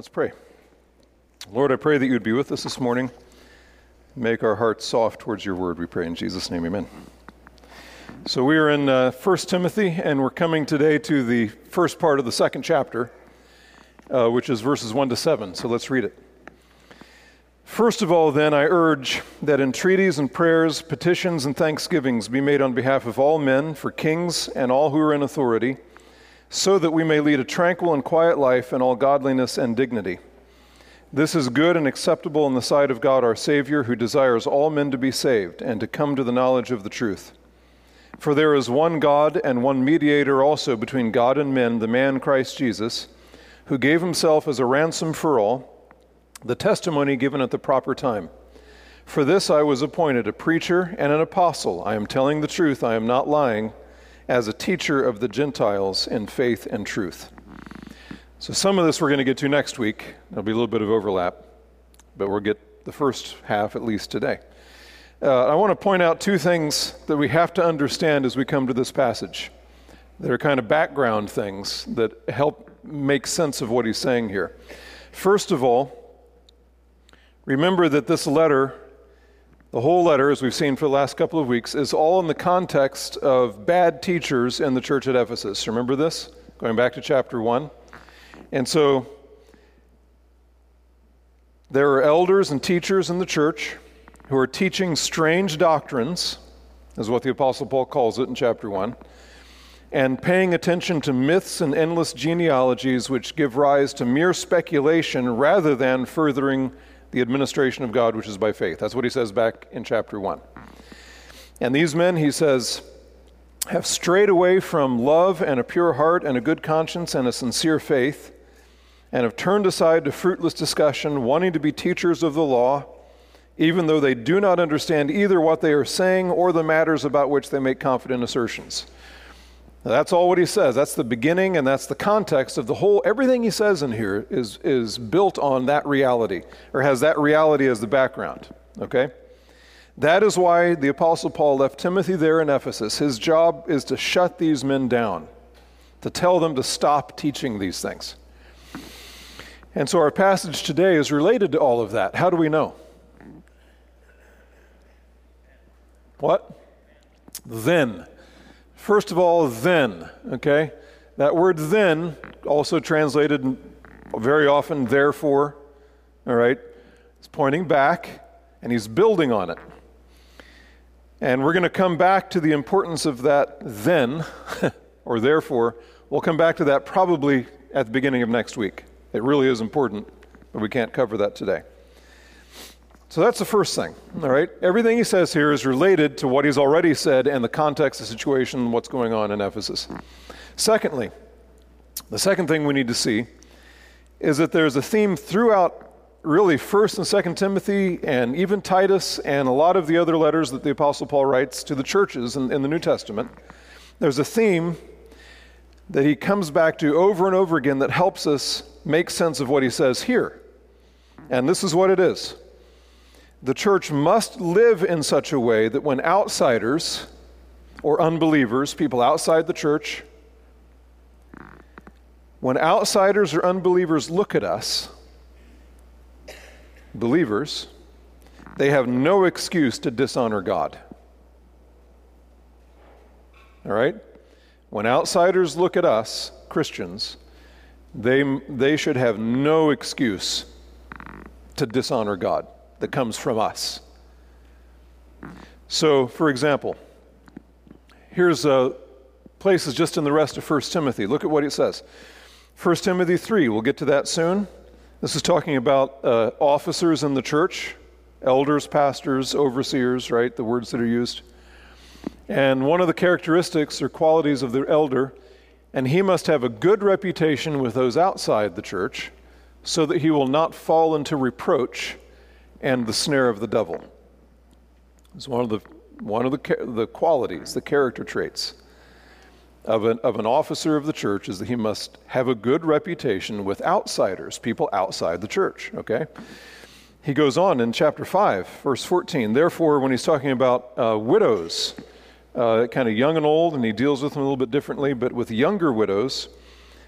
Let's pray. Lord, I pray that you would be with us this morning. Make our hearts soft towards your word, we pray in Jesus' name, amen. So we are in uh, 1 Timothy, and we're coming today to the first part of the second chapter, uh, which is verses 1 to 7. So let's read it. First of all, then, I urge that entreaties and prayers, petitions and thanksgivings be made on behalf of all men, for kings and all who are in authority, so that we may lead a tranquil and quiet life in all godliness and dignity. This is good and acceptable in the sight of God our Savior, who desires all men to be saved and to come to the knowledge of the truth. For there is one God and one mediator also between God and men, the man Christ Jesus, who gave himself as a ransom for all, the testimony given at the proper time. For this I was appointed a preacher and an apostle. I am telling the truth, I am not lying, as a teacher of the Gentiles in faith and truth. So, some of this we're going to get to next week. There'll be a little bit of overlap, but we'll get the first half at least today. Uh, I want to point out two things that we have to understand as we come to this passage. They're kind of background things that help make sense of what he's saying here. First of all, remember that this letter, the whole letter, as we've seen for the last couple of weeks, is all in the context of bad teachers in the church at Ephesus. Remember this? Going back to chapter 1. And so there are elders and teachers in the church who are teaching strange doctrines, is what the Apostle Paul calls it in chapter 1, and paying attention to myths and endless genealogies which give rise to mere speculation rather than furthering the administration of God, which is by faith. That's what he says back in chapter 1. And these men, he says, have strayed away from love and a pure heart and a good conscience and a sincere faith and have turned aside to fruitless discussion, wanting to be teachers of the law, even though they do not understand either what they are saying or the matters about which they make confident assertions. Now, that's all what he says. That's the beginning and that's the context of the whole. Everything he says in here is, is built on that reality or has that reality as the background. Okay? That is why the Apostle Paul left Timothy there in Ephesus. His job is to shut these men down, to tell them to stop teaching these things. And so our passage today is related to all of that. How do we know? What? Then. First of all, then, okay? That word then, also translated very often, therefore, all right? It's pointing back and he's building on it. And we're going to come back to the importance of that then, or therefore. We'll come back to that probably at the beginning of next week. It really is important, but we can't cover that today. So that's the first thing, all right? Everything he says here is related to what he's already said and the context, the situation, what's going on in Ephesus. Secondly, the second thing we need to see is that there's a theme throughout really 1st and 2nd Timothy and even Titus and a lot of the other letters that the Apostle Paul writes to the churches in, in the New Testament. There's a theme that he comes back to over and over again that helps us make sense of what he says here. And this is what it is the church must live in such a way that when outsiders or unbelievers, people outside the church, when outsiders or unbelievers look at us, believers, they have no excuse to dishonor God. All right? When outsiders look at us, Christians, they, they should have no excuse to dishonor God that comes from us. So, for example, here's a places just in the rest of 1 Timothy. Look at what it says. 1 Timothy 3, we'll get to that soon. This is talking about uh, officers in the church, elders, pastors, overseers, right? The words that are used. And one of the characteristics or qualities of the elder, and he must have a good reputation with those outside the church, so that he will not fall into reproach and the snare of the devil. It's one of the one of the the qualities, the character traits of an, of an officer of the church is that he must have a good reputation with outsiders, people outside the church, okay? He goes on in chapter 5, verse 14. Therefore, when he's talking about uh, widows, uh, kind of young and old, and he deals with them a little bit differently, but with younger widows,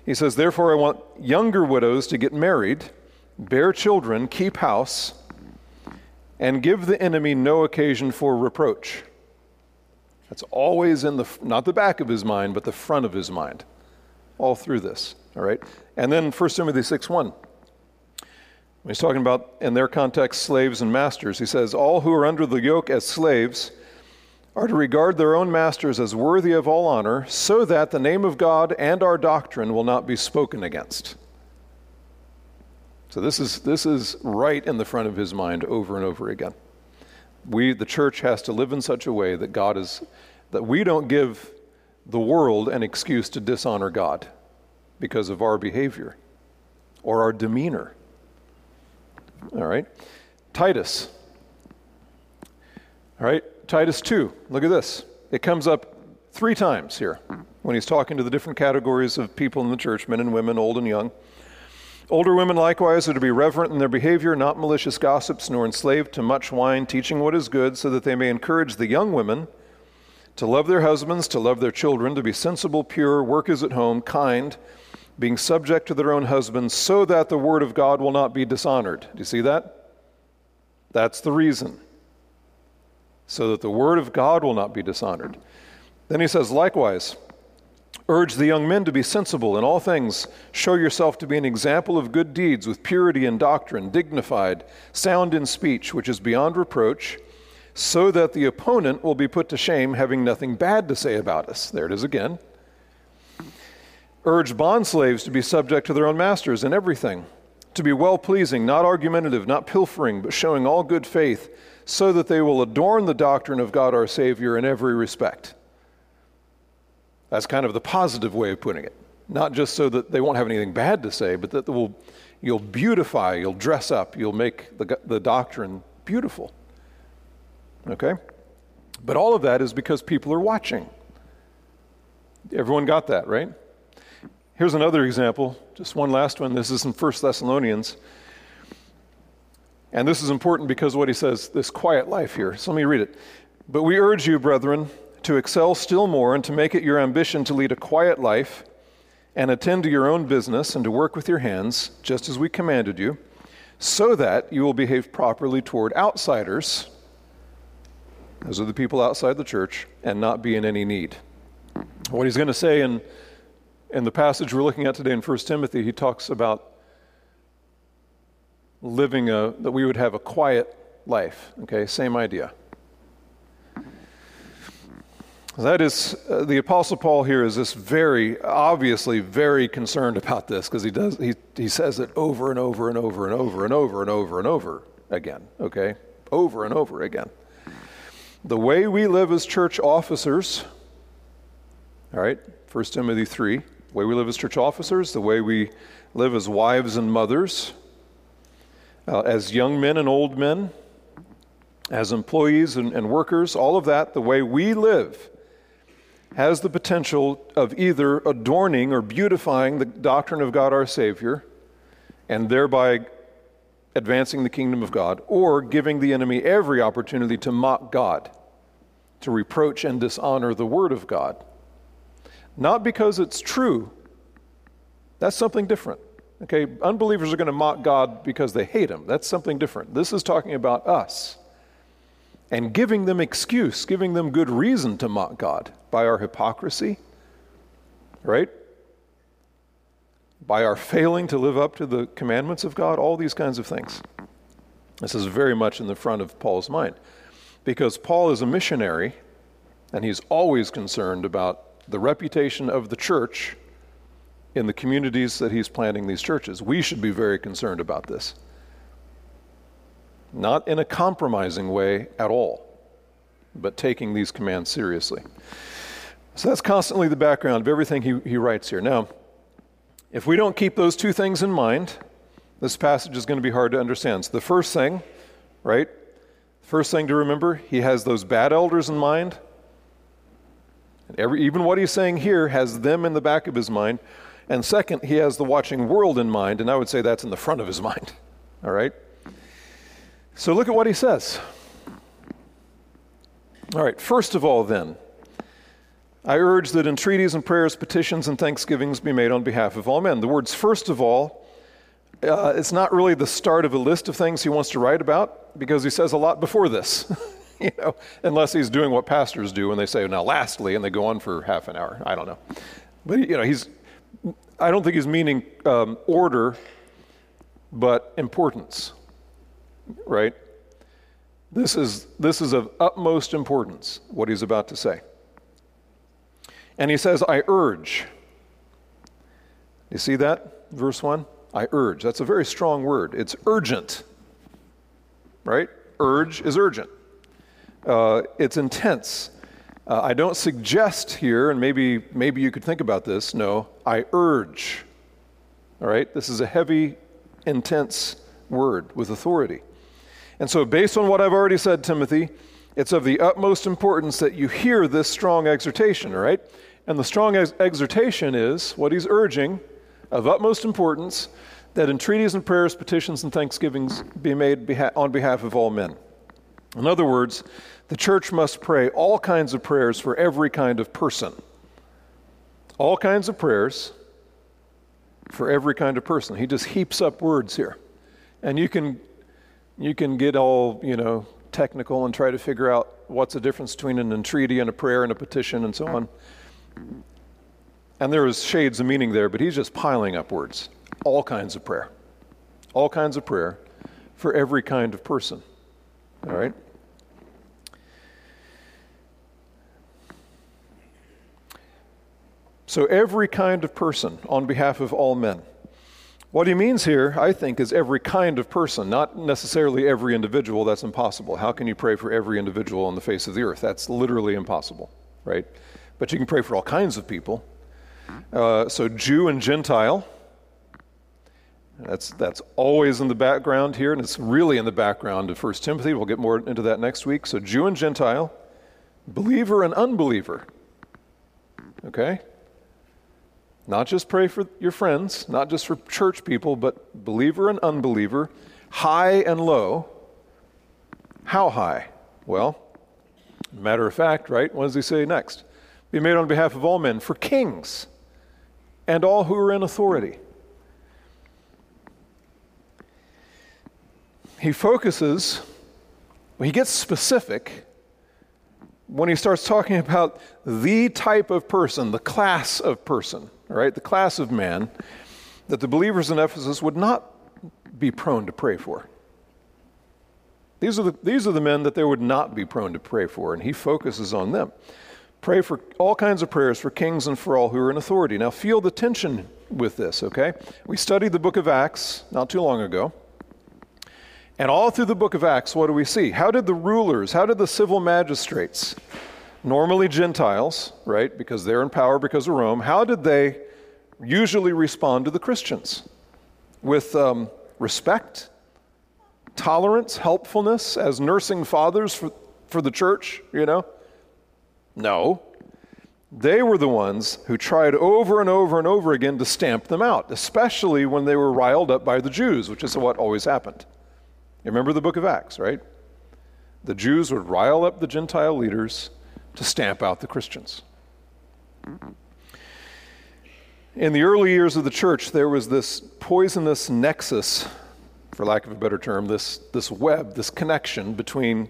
he says, Therefore, I want younger widows to get married bear children, keep house, and give the enemy no occasion for reproach. That's always in the, not the back of his mind, but the front of his mind, all through this, all right? And then 1 Timothy 6 1. He's talking about, in their context, slaves and masters, he says, All who are under the yoke as slaves are to regard their own masters as worthy of all honor, so that the name of God and our doctrine will not be spoken against. So this is, this is right in the front of his mind over and over again. We, the church, has to live in such a way that God is, that we don't give the world an excuse to dishonor God because of our behavior or our demeanor. All right? Titus. All right? Titus 2. Look at this. It comes up three times here when he's talking to the different categories of people in the church men and women, old and young. Older women likewise are to be reverent in their behavior, not malicious gossips, nor enslaved to much wine, teaching what is good, so that they may encourage the young women to love their husbands, to love their children, to be sensible, pure, workers at home, kind, being subject to their own husbands, so that the word of God will not be dishonored. Do you see that? That's the reason. So that the word of God will not be dishonored. Then he says, likewise, Urge the young men to be sensible in all things. Show yourself to be an example of good deeds with purity in doctrine, dignified, sound in speech, which is beyond reproach, so that the opponent will be put to shame, having nothing bad to say about us. There it is again. Urge bondslaves to be subject to their own masters in everything, to be well pleasing, not argumentative, not pilfering, but showing all good faith, so that they will adorn the doctrine of God our Savior in every respect. That's kind of the positive way of putting it. Not just so that they won't have anything bad to say, but that will, you'll beautify, you'll dress up, you'll make the, the doctrine beautiful. Okay? But all of that is because people are watching. Everyone got that, right? Here's another example, just one last one. This is in 1 Thessalonians. And this is important because what he says, this quiet life here. So let me read it. But we urge you, brethren, to excel still more and to make it your ambition to lead a quiet life and attend to your own business and to work with your hands, just as we commanded you, so that you will behave properly toward outsiders, those are the people outside the church, and not be in any need. What he's going to say in, in the passage we're looking at today in 1 Timothy, he talks about living a, that we would have a quiet life. Okay, same idea. That is, uh, the Apostle Paul here is this very, obviously very concerned about this because he does, he, he says it over and over and over and over and over and over and over again, okay? Over and over again. The way we live as church officers, all right, 1 Timothy 3, the way we live as church officers, the way we live as wives and mothers, uh, as young men and old men, as employees and, and workers, all of that, the way we live has the potential of either adorning or beautifying the doctrine of God our Savior and thereby advancing the kingdom of God, or giving the enemy every opportunity to mock God, to reproach and dishonor the Word of God. Not because it's true, that's something different. Okay, unbelievers are going to mock God because they hate Him. That's something different. This is talking about us and giving them excuse, giving them good reason to mock God by our hypocrisy, right? By our failing to live up to the commandments of God, all these kinds of things. This is very much in the front of Paul's mind because Paul is a missionary and he's always concerned about the reputation of the church in the communities that he's planting these churches. We should be very concerned about this not in a compromising way at all, but taking these commands seriously. So that's constantly the background of everything he, he writes here. Now, if we don't keep those two things in mind, this passage is going to be hard to understand. So, the first thing, right? First thing to remember, he has those bad elders in mind. And every, even what he's saying here has them in the back of his mind. And second, he has the watching world in mind, and I would say that's in the front of his mind. All right? So look at what he says. All right, first of all, then, I urge that entreaties and prayers, petitions and thanksgivings be made on behalf of all men. The words first of all uh, it's not really the start of a list of things he wants to write about because he says a lot before this. you know, unless he's doing what pastors do when they say, now lastly, and they go on for half an hour. I don't know. But, you know, he's, I don't think he's meaning um, order, but importance, right? This is, this is of utmost importance, what he's about to say. And he says, I urge. You see that? Verse 1? I urge. That's a very strong word. It's urgent, right? Urge is urgent. Uh, it's intense. Uh, I don't suggest here, and maybe, maybe you could think about this. No, I urge. All right? This is a heavy, intense word with authority. And so, based on what I've already said, Timothy, it's of the utmost importance that you hear this strong exhortation, right? And the strong ex- exhortation is what he's urging of utmost importance that entreaties and prayers, petitions, and thanksgivings be made beha- on behalf of all men. In other words, the church must pray all kinds of prayers for every kind of person. All kinds of prayers for every kind of person. He just heaps up words here. And you can you can get all, you know, technical and try to figure out what's the difference between an entreaty and a prayer and a petition and so on. And there is shades of meaning there, but he's just piling up words. All kinds of prayer. All kinds of prayer for every kind of person. All right? So, every kind of person on behalf of all men. What he means here, I think, is every kind of person, not necessarily every individual. That's impossible. How can you pray for every individual on the face of the earth? That's literally impossible, right? But you can pray for all kinds of people. Uh, so, Jew and Gentile. That's, that's always in the background here, and it's really in the background of 1 Timothy. We'll get more into that next week. So, Jew and Gentile, believer and unbeliever. Okay? Not just pray for your friends, not just for church people, but believer and unbeliever, high and low. How high? Well, matter of fact, right? What does he say next? Be made on behalf of all men, for kings and all who are in authority. He focuses, he gets specific when he starts talking about the type of person, the class of person right, the class of man that the believers in Ephesus would not be prone to pray for. These are, the, these are the men that they would not be prone to pray for, and he focuses on them. Pray for all kinds of prayers for kings and for all who are in authority. Now, feel the tension with this, okay? We studied the book of Acts not too long ago. And all through the book of Acts, what do we see? How did the rulers, how did the civil magistrates, normally Gentiles, right, because they're in power because of Rome, how did they usually respond to the Christians? With um, respect, tolerance, helpfulness, as nursing fathers for, for the church, you know? No. They were the ones who tried over and over and over again to stamp them out, especially when they were riled up by the Jews, which is what always happened. You remember the book of Acts, right? The Jews would rile up the Gentile leaders to stamp out the Christians. In the early years of the church, there was this poisonous nexus, for lack of a better term, this, this web, this connection between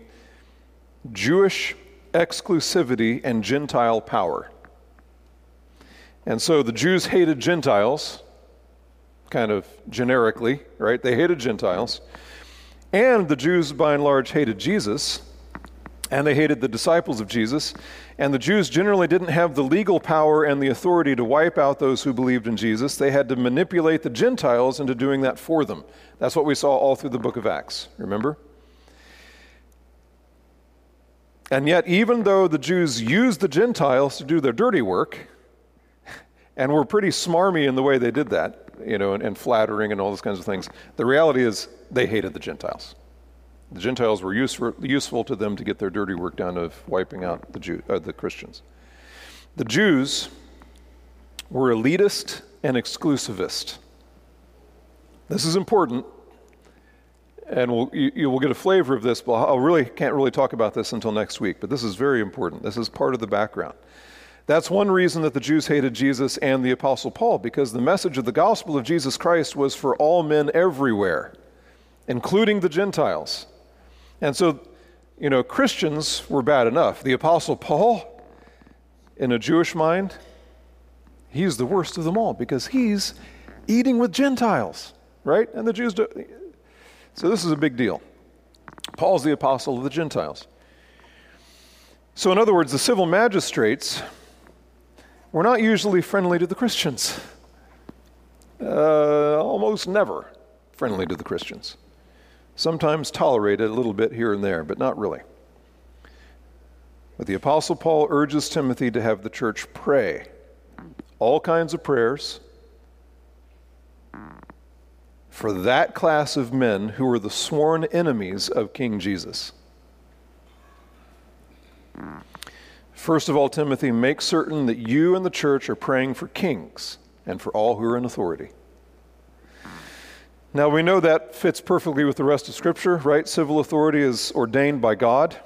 Jewish exclusivity and Gentile power. And so the Jews hated Gentiles, kind of generically, right? They hated Gentiles. And the Jews, by and large, hated Jesus and they hated the disciples of Jesus. And the Jews generally didn't have the legal power and the authority to wipe out those who believed in Jesus. They had to manipulate the Gentiles into doing that for them. That's what we saw all through the book of Acts, remember? And yet, even though the Jews used the Gentiles to do their dirty work, and were pretty smarmy in the way they did that, you know, and, and flattering and all those kinds of things, the reality is they hated the Gentiles. The Gentiles were useful, useful to them to get their dirty work done of wiping out the, Jew, uh, the Christians. The Jews were elitist and exclusivist. This is important, and we'll, you, you, will get a flavor of this, but I really can't really talk about this until next week. But this is very important. This is part of the background. That's one reason that the Jews hated Jesus and the Apostle Paul, because the message of the gospel of Jesus Christ was for all men everywhere, including the Gentiles. And so, you know, Christians were bad enough. The Apostle Paul, in a Jewish mind, he's the worst of them all because he's eating with Gentiles, right? And the Jews do. So this is a big deal. Paul's the apostle of the Gentiles. So, in other words, the civil magistrates were not usually friendly to the Christians. Uh, almost never friendly to the Christians. Sometimes tolerated a little bit here and there, but not really. But the Apostle Paul urges Timothy to have the church pray all kinds of prayers for that class of men who were the sworn enemies of King Jesus. First of all, Timothy, make certain that you and the church are praying for kings and for all who are in authority. Now, we know that fits perfectly with the rest of Scripture, right? Civil authority is ordained by God.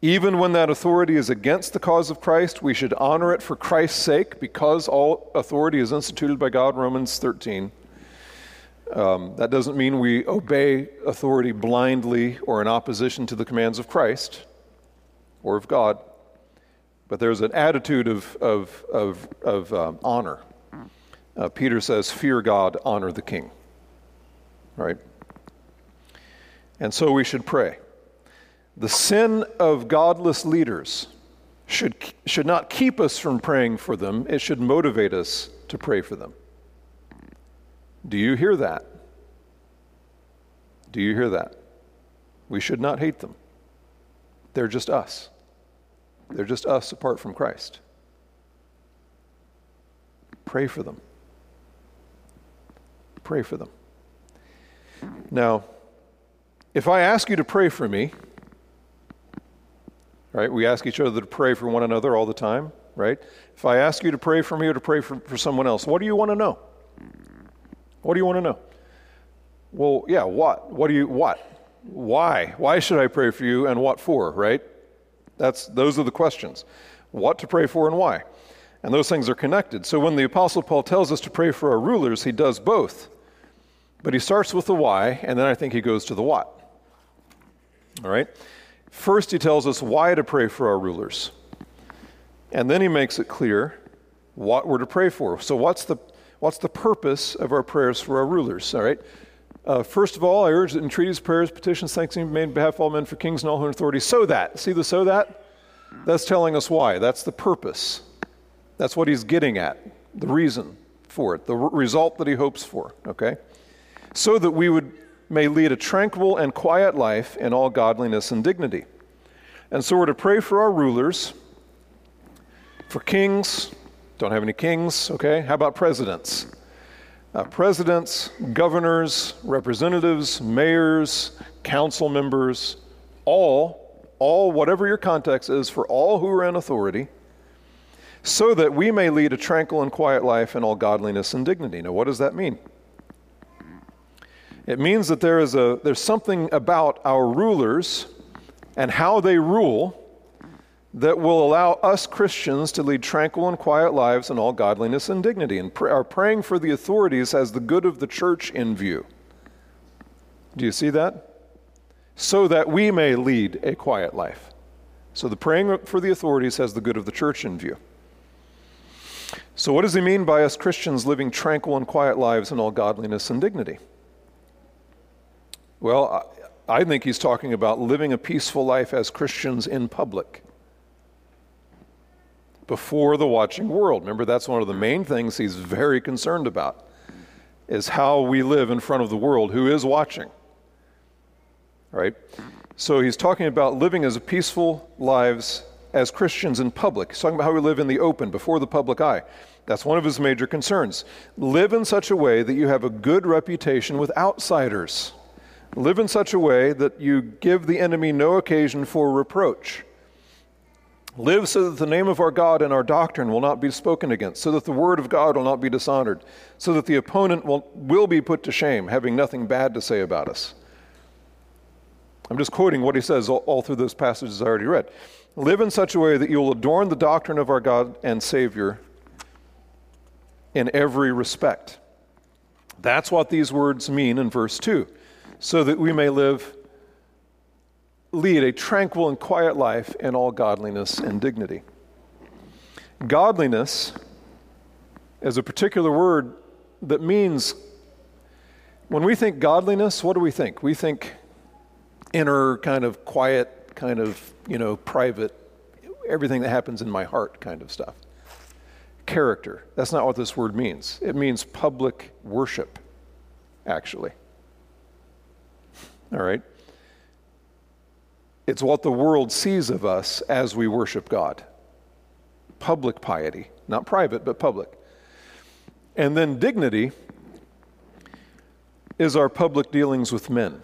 Even when that authority is against the cause of Christ, we should honor it for Christ's sake because all authority is instituted by God, Romans 13. Um, that doesn't mean we obey authority blindly or in opposition to the commands of Christ or of God, but there's an attitude of, of, of, of um, honor. Uh, Peter says, Fear God, honor the king. Right? And so we should pray. The sin of godless leaders should, should not keep us from praying for them, it should motivate us to pray for them. Do you hear that? Do you hear that? We should not hate them. They're just us. They're just us apart from Christ. Pray for them. Pray for them. Now, if I ask you to pray for me, right, we ask each other to pray for one another all the time, right? If I ask you to pray for me or to pray for, for someone else, what do you want to know? What do you want to know? Well, yeah, what? What do you, what? Why? Why should I pray for you and what for, right? That's, those are the questions. What to pray for and why. And those things are connected. So when the Apostle Paul tells us to pray for our rulers, he does both. But he starts with the why, and then I think he goes to the what. All right? First, he tells us why to pray for our rulers. And then he makes it clear what we're to pray for. So, what's the, what's the purpose of our prayers for our rulers? All right? Uh, first of all, I urge that entreaties, prayers, petitions, thanksgiving be made on behalf of all men for kings and all who are in authority, so that, see the so that? That's telling us why. That's the purpose. That's what he's getting at, the reason for it, the r- result that he hopes for, okay? So that we would may lead a tranquil and quiet life in all godliness and dignity. And so we're to pray for our rulers, for kings, don't have any kings, okay? How about presidents? Uh, presidents, governors, representatives, mayors, council members, all, all, whatever your context is, for all who are in authority, so that we may lead a tranquil and quiet life in all godliness and dignity. Now, what does that mean? It means that there is a, there's something about our rulers and how they rule that will allow us Christians to lead tranquil and quiet lives in all godliness and dignity, and pr- are praying for the authorities as the good of the church in view. Do you see that? So that we may lead a quiet life. So the praying for the authorities has the good of the church in view. So, what does he mean by us Christians living tranquil and quiet lives in all godliness and dignity? Well, I think he's talking about living a peaceful life as Christians in public before the watching world. Remember, that's one of the main things he's very concerned about is how we live in front of the world who is watching. Right? So he's talking about living as peaceful lives as Christians in public. He's talking about how we live in the open, before the public eye. That's one of his major concerns. Live in such a way that you have a good reputation with outsiders. Live in such a way that you give the enemy no occasion for reproach. Live so that the name of our God and our doctrine will not be spoken against, so that the word of God will not be dishonored, so that the opponent will, will be put to shame, having nothing bad to say about us. I'm just quoting what he says all, all through those passages I already read. Live in such a way that you will adorn the doctrine of our God and Savior in every respect. That's what these words mean in verse 2. So that we may live, lead a tranquil and quiet life in all godliness and dignity. Godliness is a particular word that means, when we think godliness, what do we think? We think inner, kind of quiet, kind of, you know, private, everything that happens in my heart kind of stuff. Character. That's not what this word means. It means public worship, actually. All right? It's what the world sees of us as we worship God. Public piety, not private, but public. And then dignity is our public dealings with men.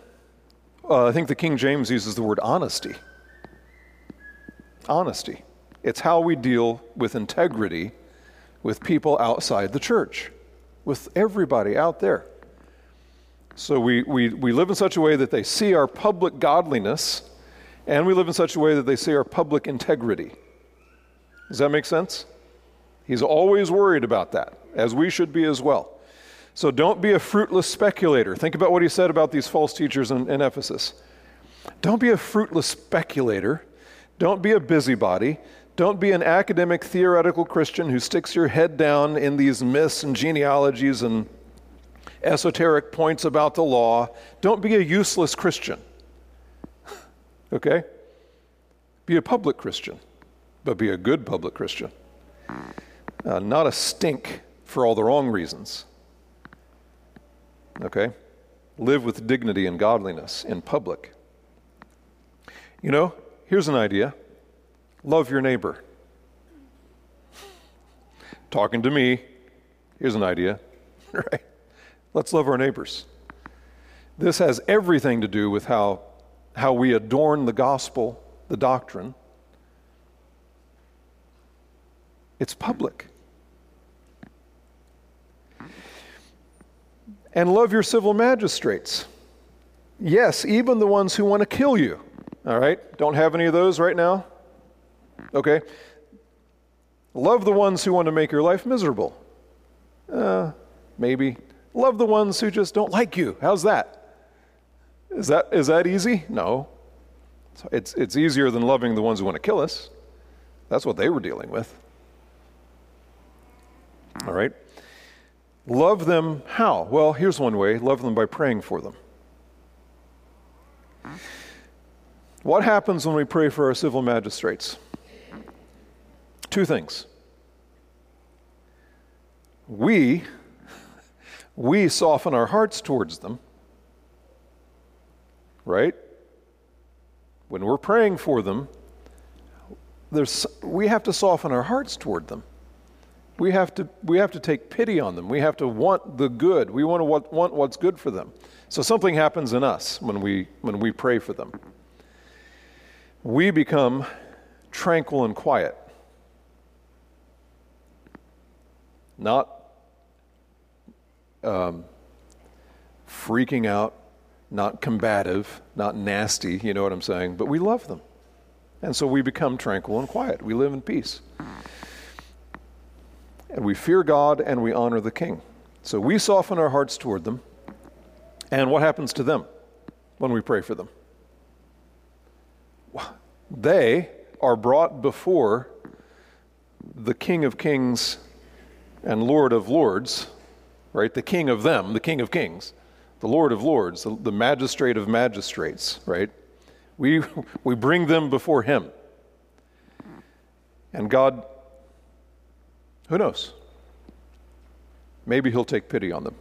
Uh, I think the King James uses the word honesty. Honesty. It's how we deal with integrity with people outside the church, with everybody out there. So we, we, we live in such a way that they see our public godliness, and we live in such a way that they see our public integrity. Does that make sense? He's always worried about that, as we should be as well. So don't be a fruitless speculator. Think about what he said about these false teachers in, in Ephesus. Don't be a fruitless speculator. Don't be a busybody. Don't be an academic theoretical Christian who sticks your head down in these myths and genealogies and esoteric points about the law. Don't be a useless Christian. Okay? Be a public Christian, but be a good public Christian. Uh, not a stink for all the wrong reasons. Okay? Live with dignity and godliness in public. You know, here's an idea love your neighbor. Talking to me, here's an idea, right? Let's love our neighbors. This has everything to do with how, how we adorn the gospel, the doctrine. It's public. And love your civil magistrates. Yes, even the ones who want to kill you. All right? Don't have any of those right now? Okay. Love the ones who want to make your life miserable. Uh, maybe. Love the ones who just don't like you. How's that? Is that, is that easy? No. It's, it's easier than loving the ones who want to kill us. That's what they were dealing with. All right? Love them how? Well, here's one way love them by praying for them. What happens when we pray for our civil magistrates? Two things. We we soften our hearts towards them. Right? When we're praying for them, there's, we have to soften our hearts toward them. We have, to, we have to take pity on them. We have to want the good. We want to want, want what's good for them. So something happens in us when we, when we pray for them. We become tranquil and quiet. Not um, freaking out, not combative, not nasty, you know what I'm saying, but we love them. And so we become tranquil and quiet. We live in peace. And we fear God and we honor the king. So we soften our hearts toward them. And what happens to them when we pray for them? They are brought before the King of Kings and Lord of Lords, right? The king of them, the king of kings, the lord of lords, the, the magistrate of magistrates, right? We, we bring them before him. And God, who knows? Maybe he'll take pity on them.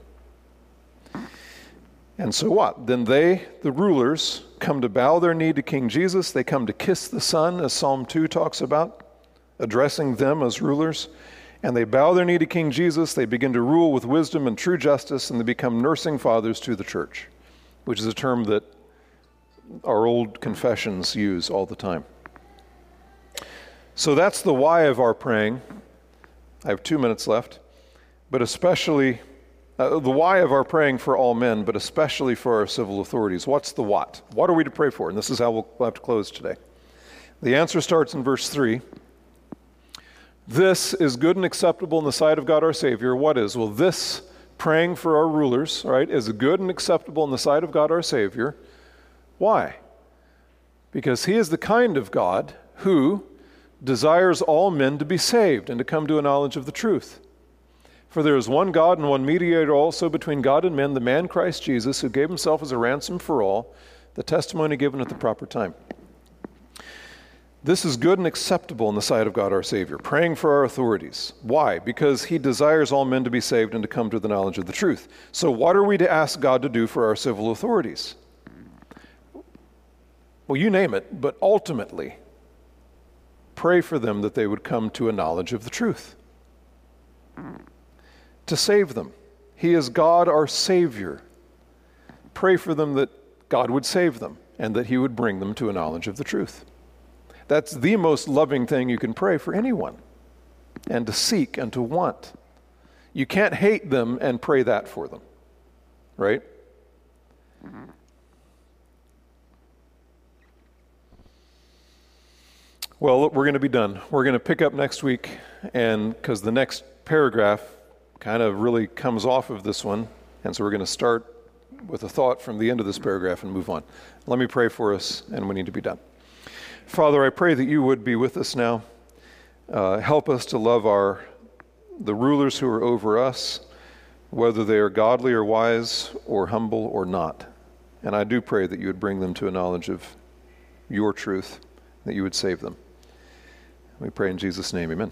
And so what? Then they, the rulers, come to bow their knee to King Jesus. They come to kiss the Son, as Psalm 2 talks about, addressing them as rulers and they bow their knee to King Jesus. They begin to rule with wisdom and true justice, and they become nursing fathers to the church, which is a term that our old confessions use all the time. So that's the why of our praying. I have two minutes left, but especially Uh, the why of our praying for all men, but especially for our civil authorities. What's the what? What are we to pray for? And this is how we'll, have to close today. The answer starts in verse 3. This is good and acceptable in the sight of God our Savior. What is? Well, this praying for our rulers, right, is good and acceptable in the sight of God our Savior. Why? Because He is the kind of God who desires all men to be saved and to come to a knowledge of the truth. For there is one God and one mediator also between God and men, the man Christ Jesus, who gave himself as a ransom for all, the testimony given at the proper time. This is good and acceptable in the sight of God our Savior, praying for our authorities. Why? Because He desires all men to be saved and to come to the knowledge of the truth. So, what are we to ask God to do for our civil authorities? Well, you name it, but ultimately, pray for them that they would come to a knowledge of the truth. To save them. He is God our Savior. Pray for them that God would save them and that He would bring them to a knowledge of the truth. That's the most loving thing you can pray for anyone and to seek and to want. You can't hate them and pray that for them, right? Well, we're going to be done. We're going to pick up next week, and because the next paragraph kind of really comes off of this one, and so we're going to start with a thought from the end of this paragraph and move on. Let me pray for us, and we need to be done. Father, I pray that you would be with us now. Uh, help us to love our the rulers who are over us, whether they are godly or wise or humble or not. And I do pray that you would bring them to a knowledge of your truth, that you would save them. We pray in Jesus' name, amen.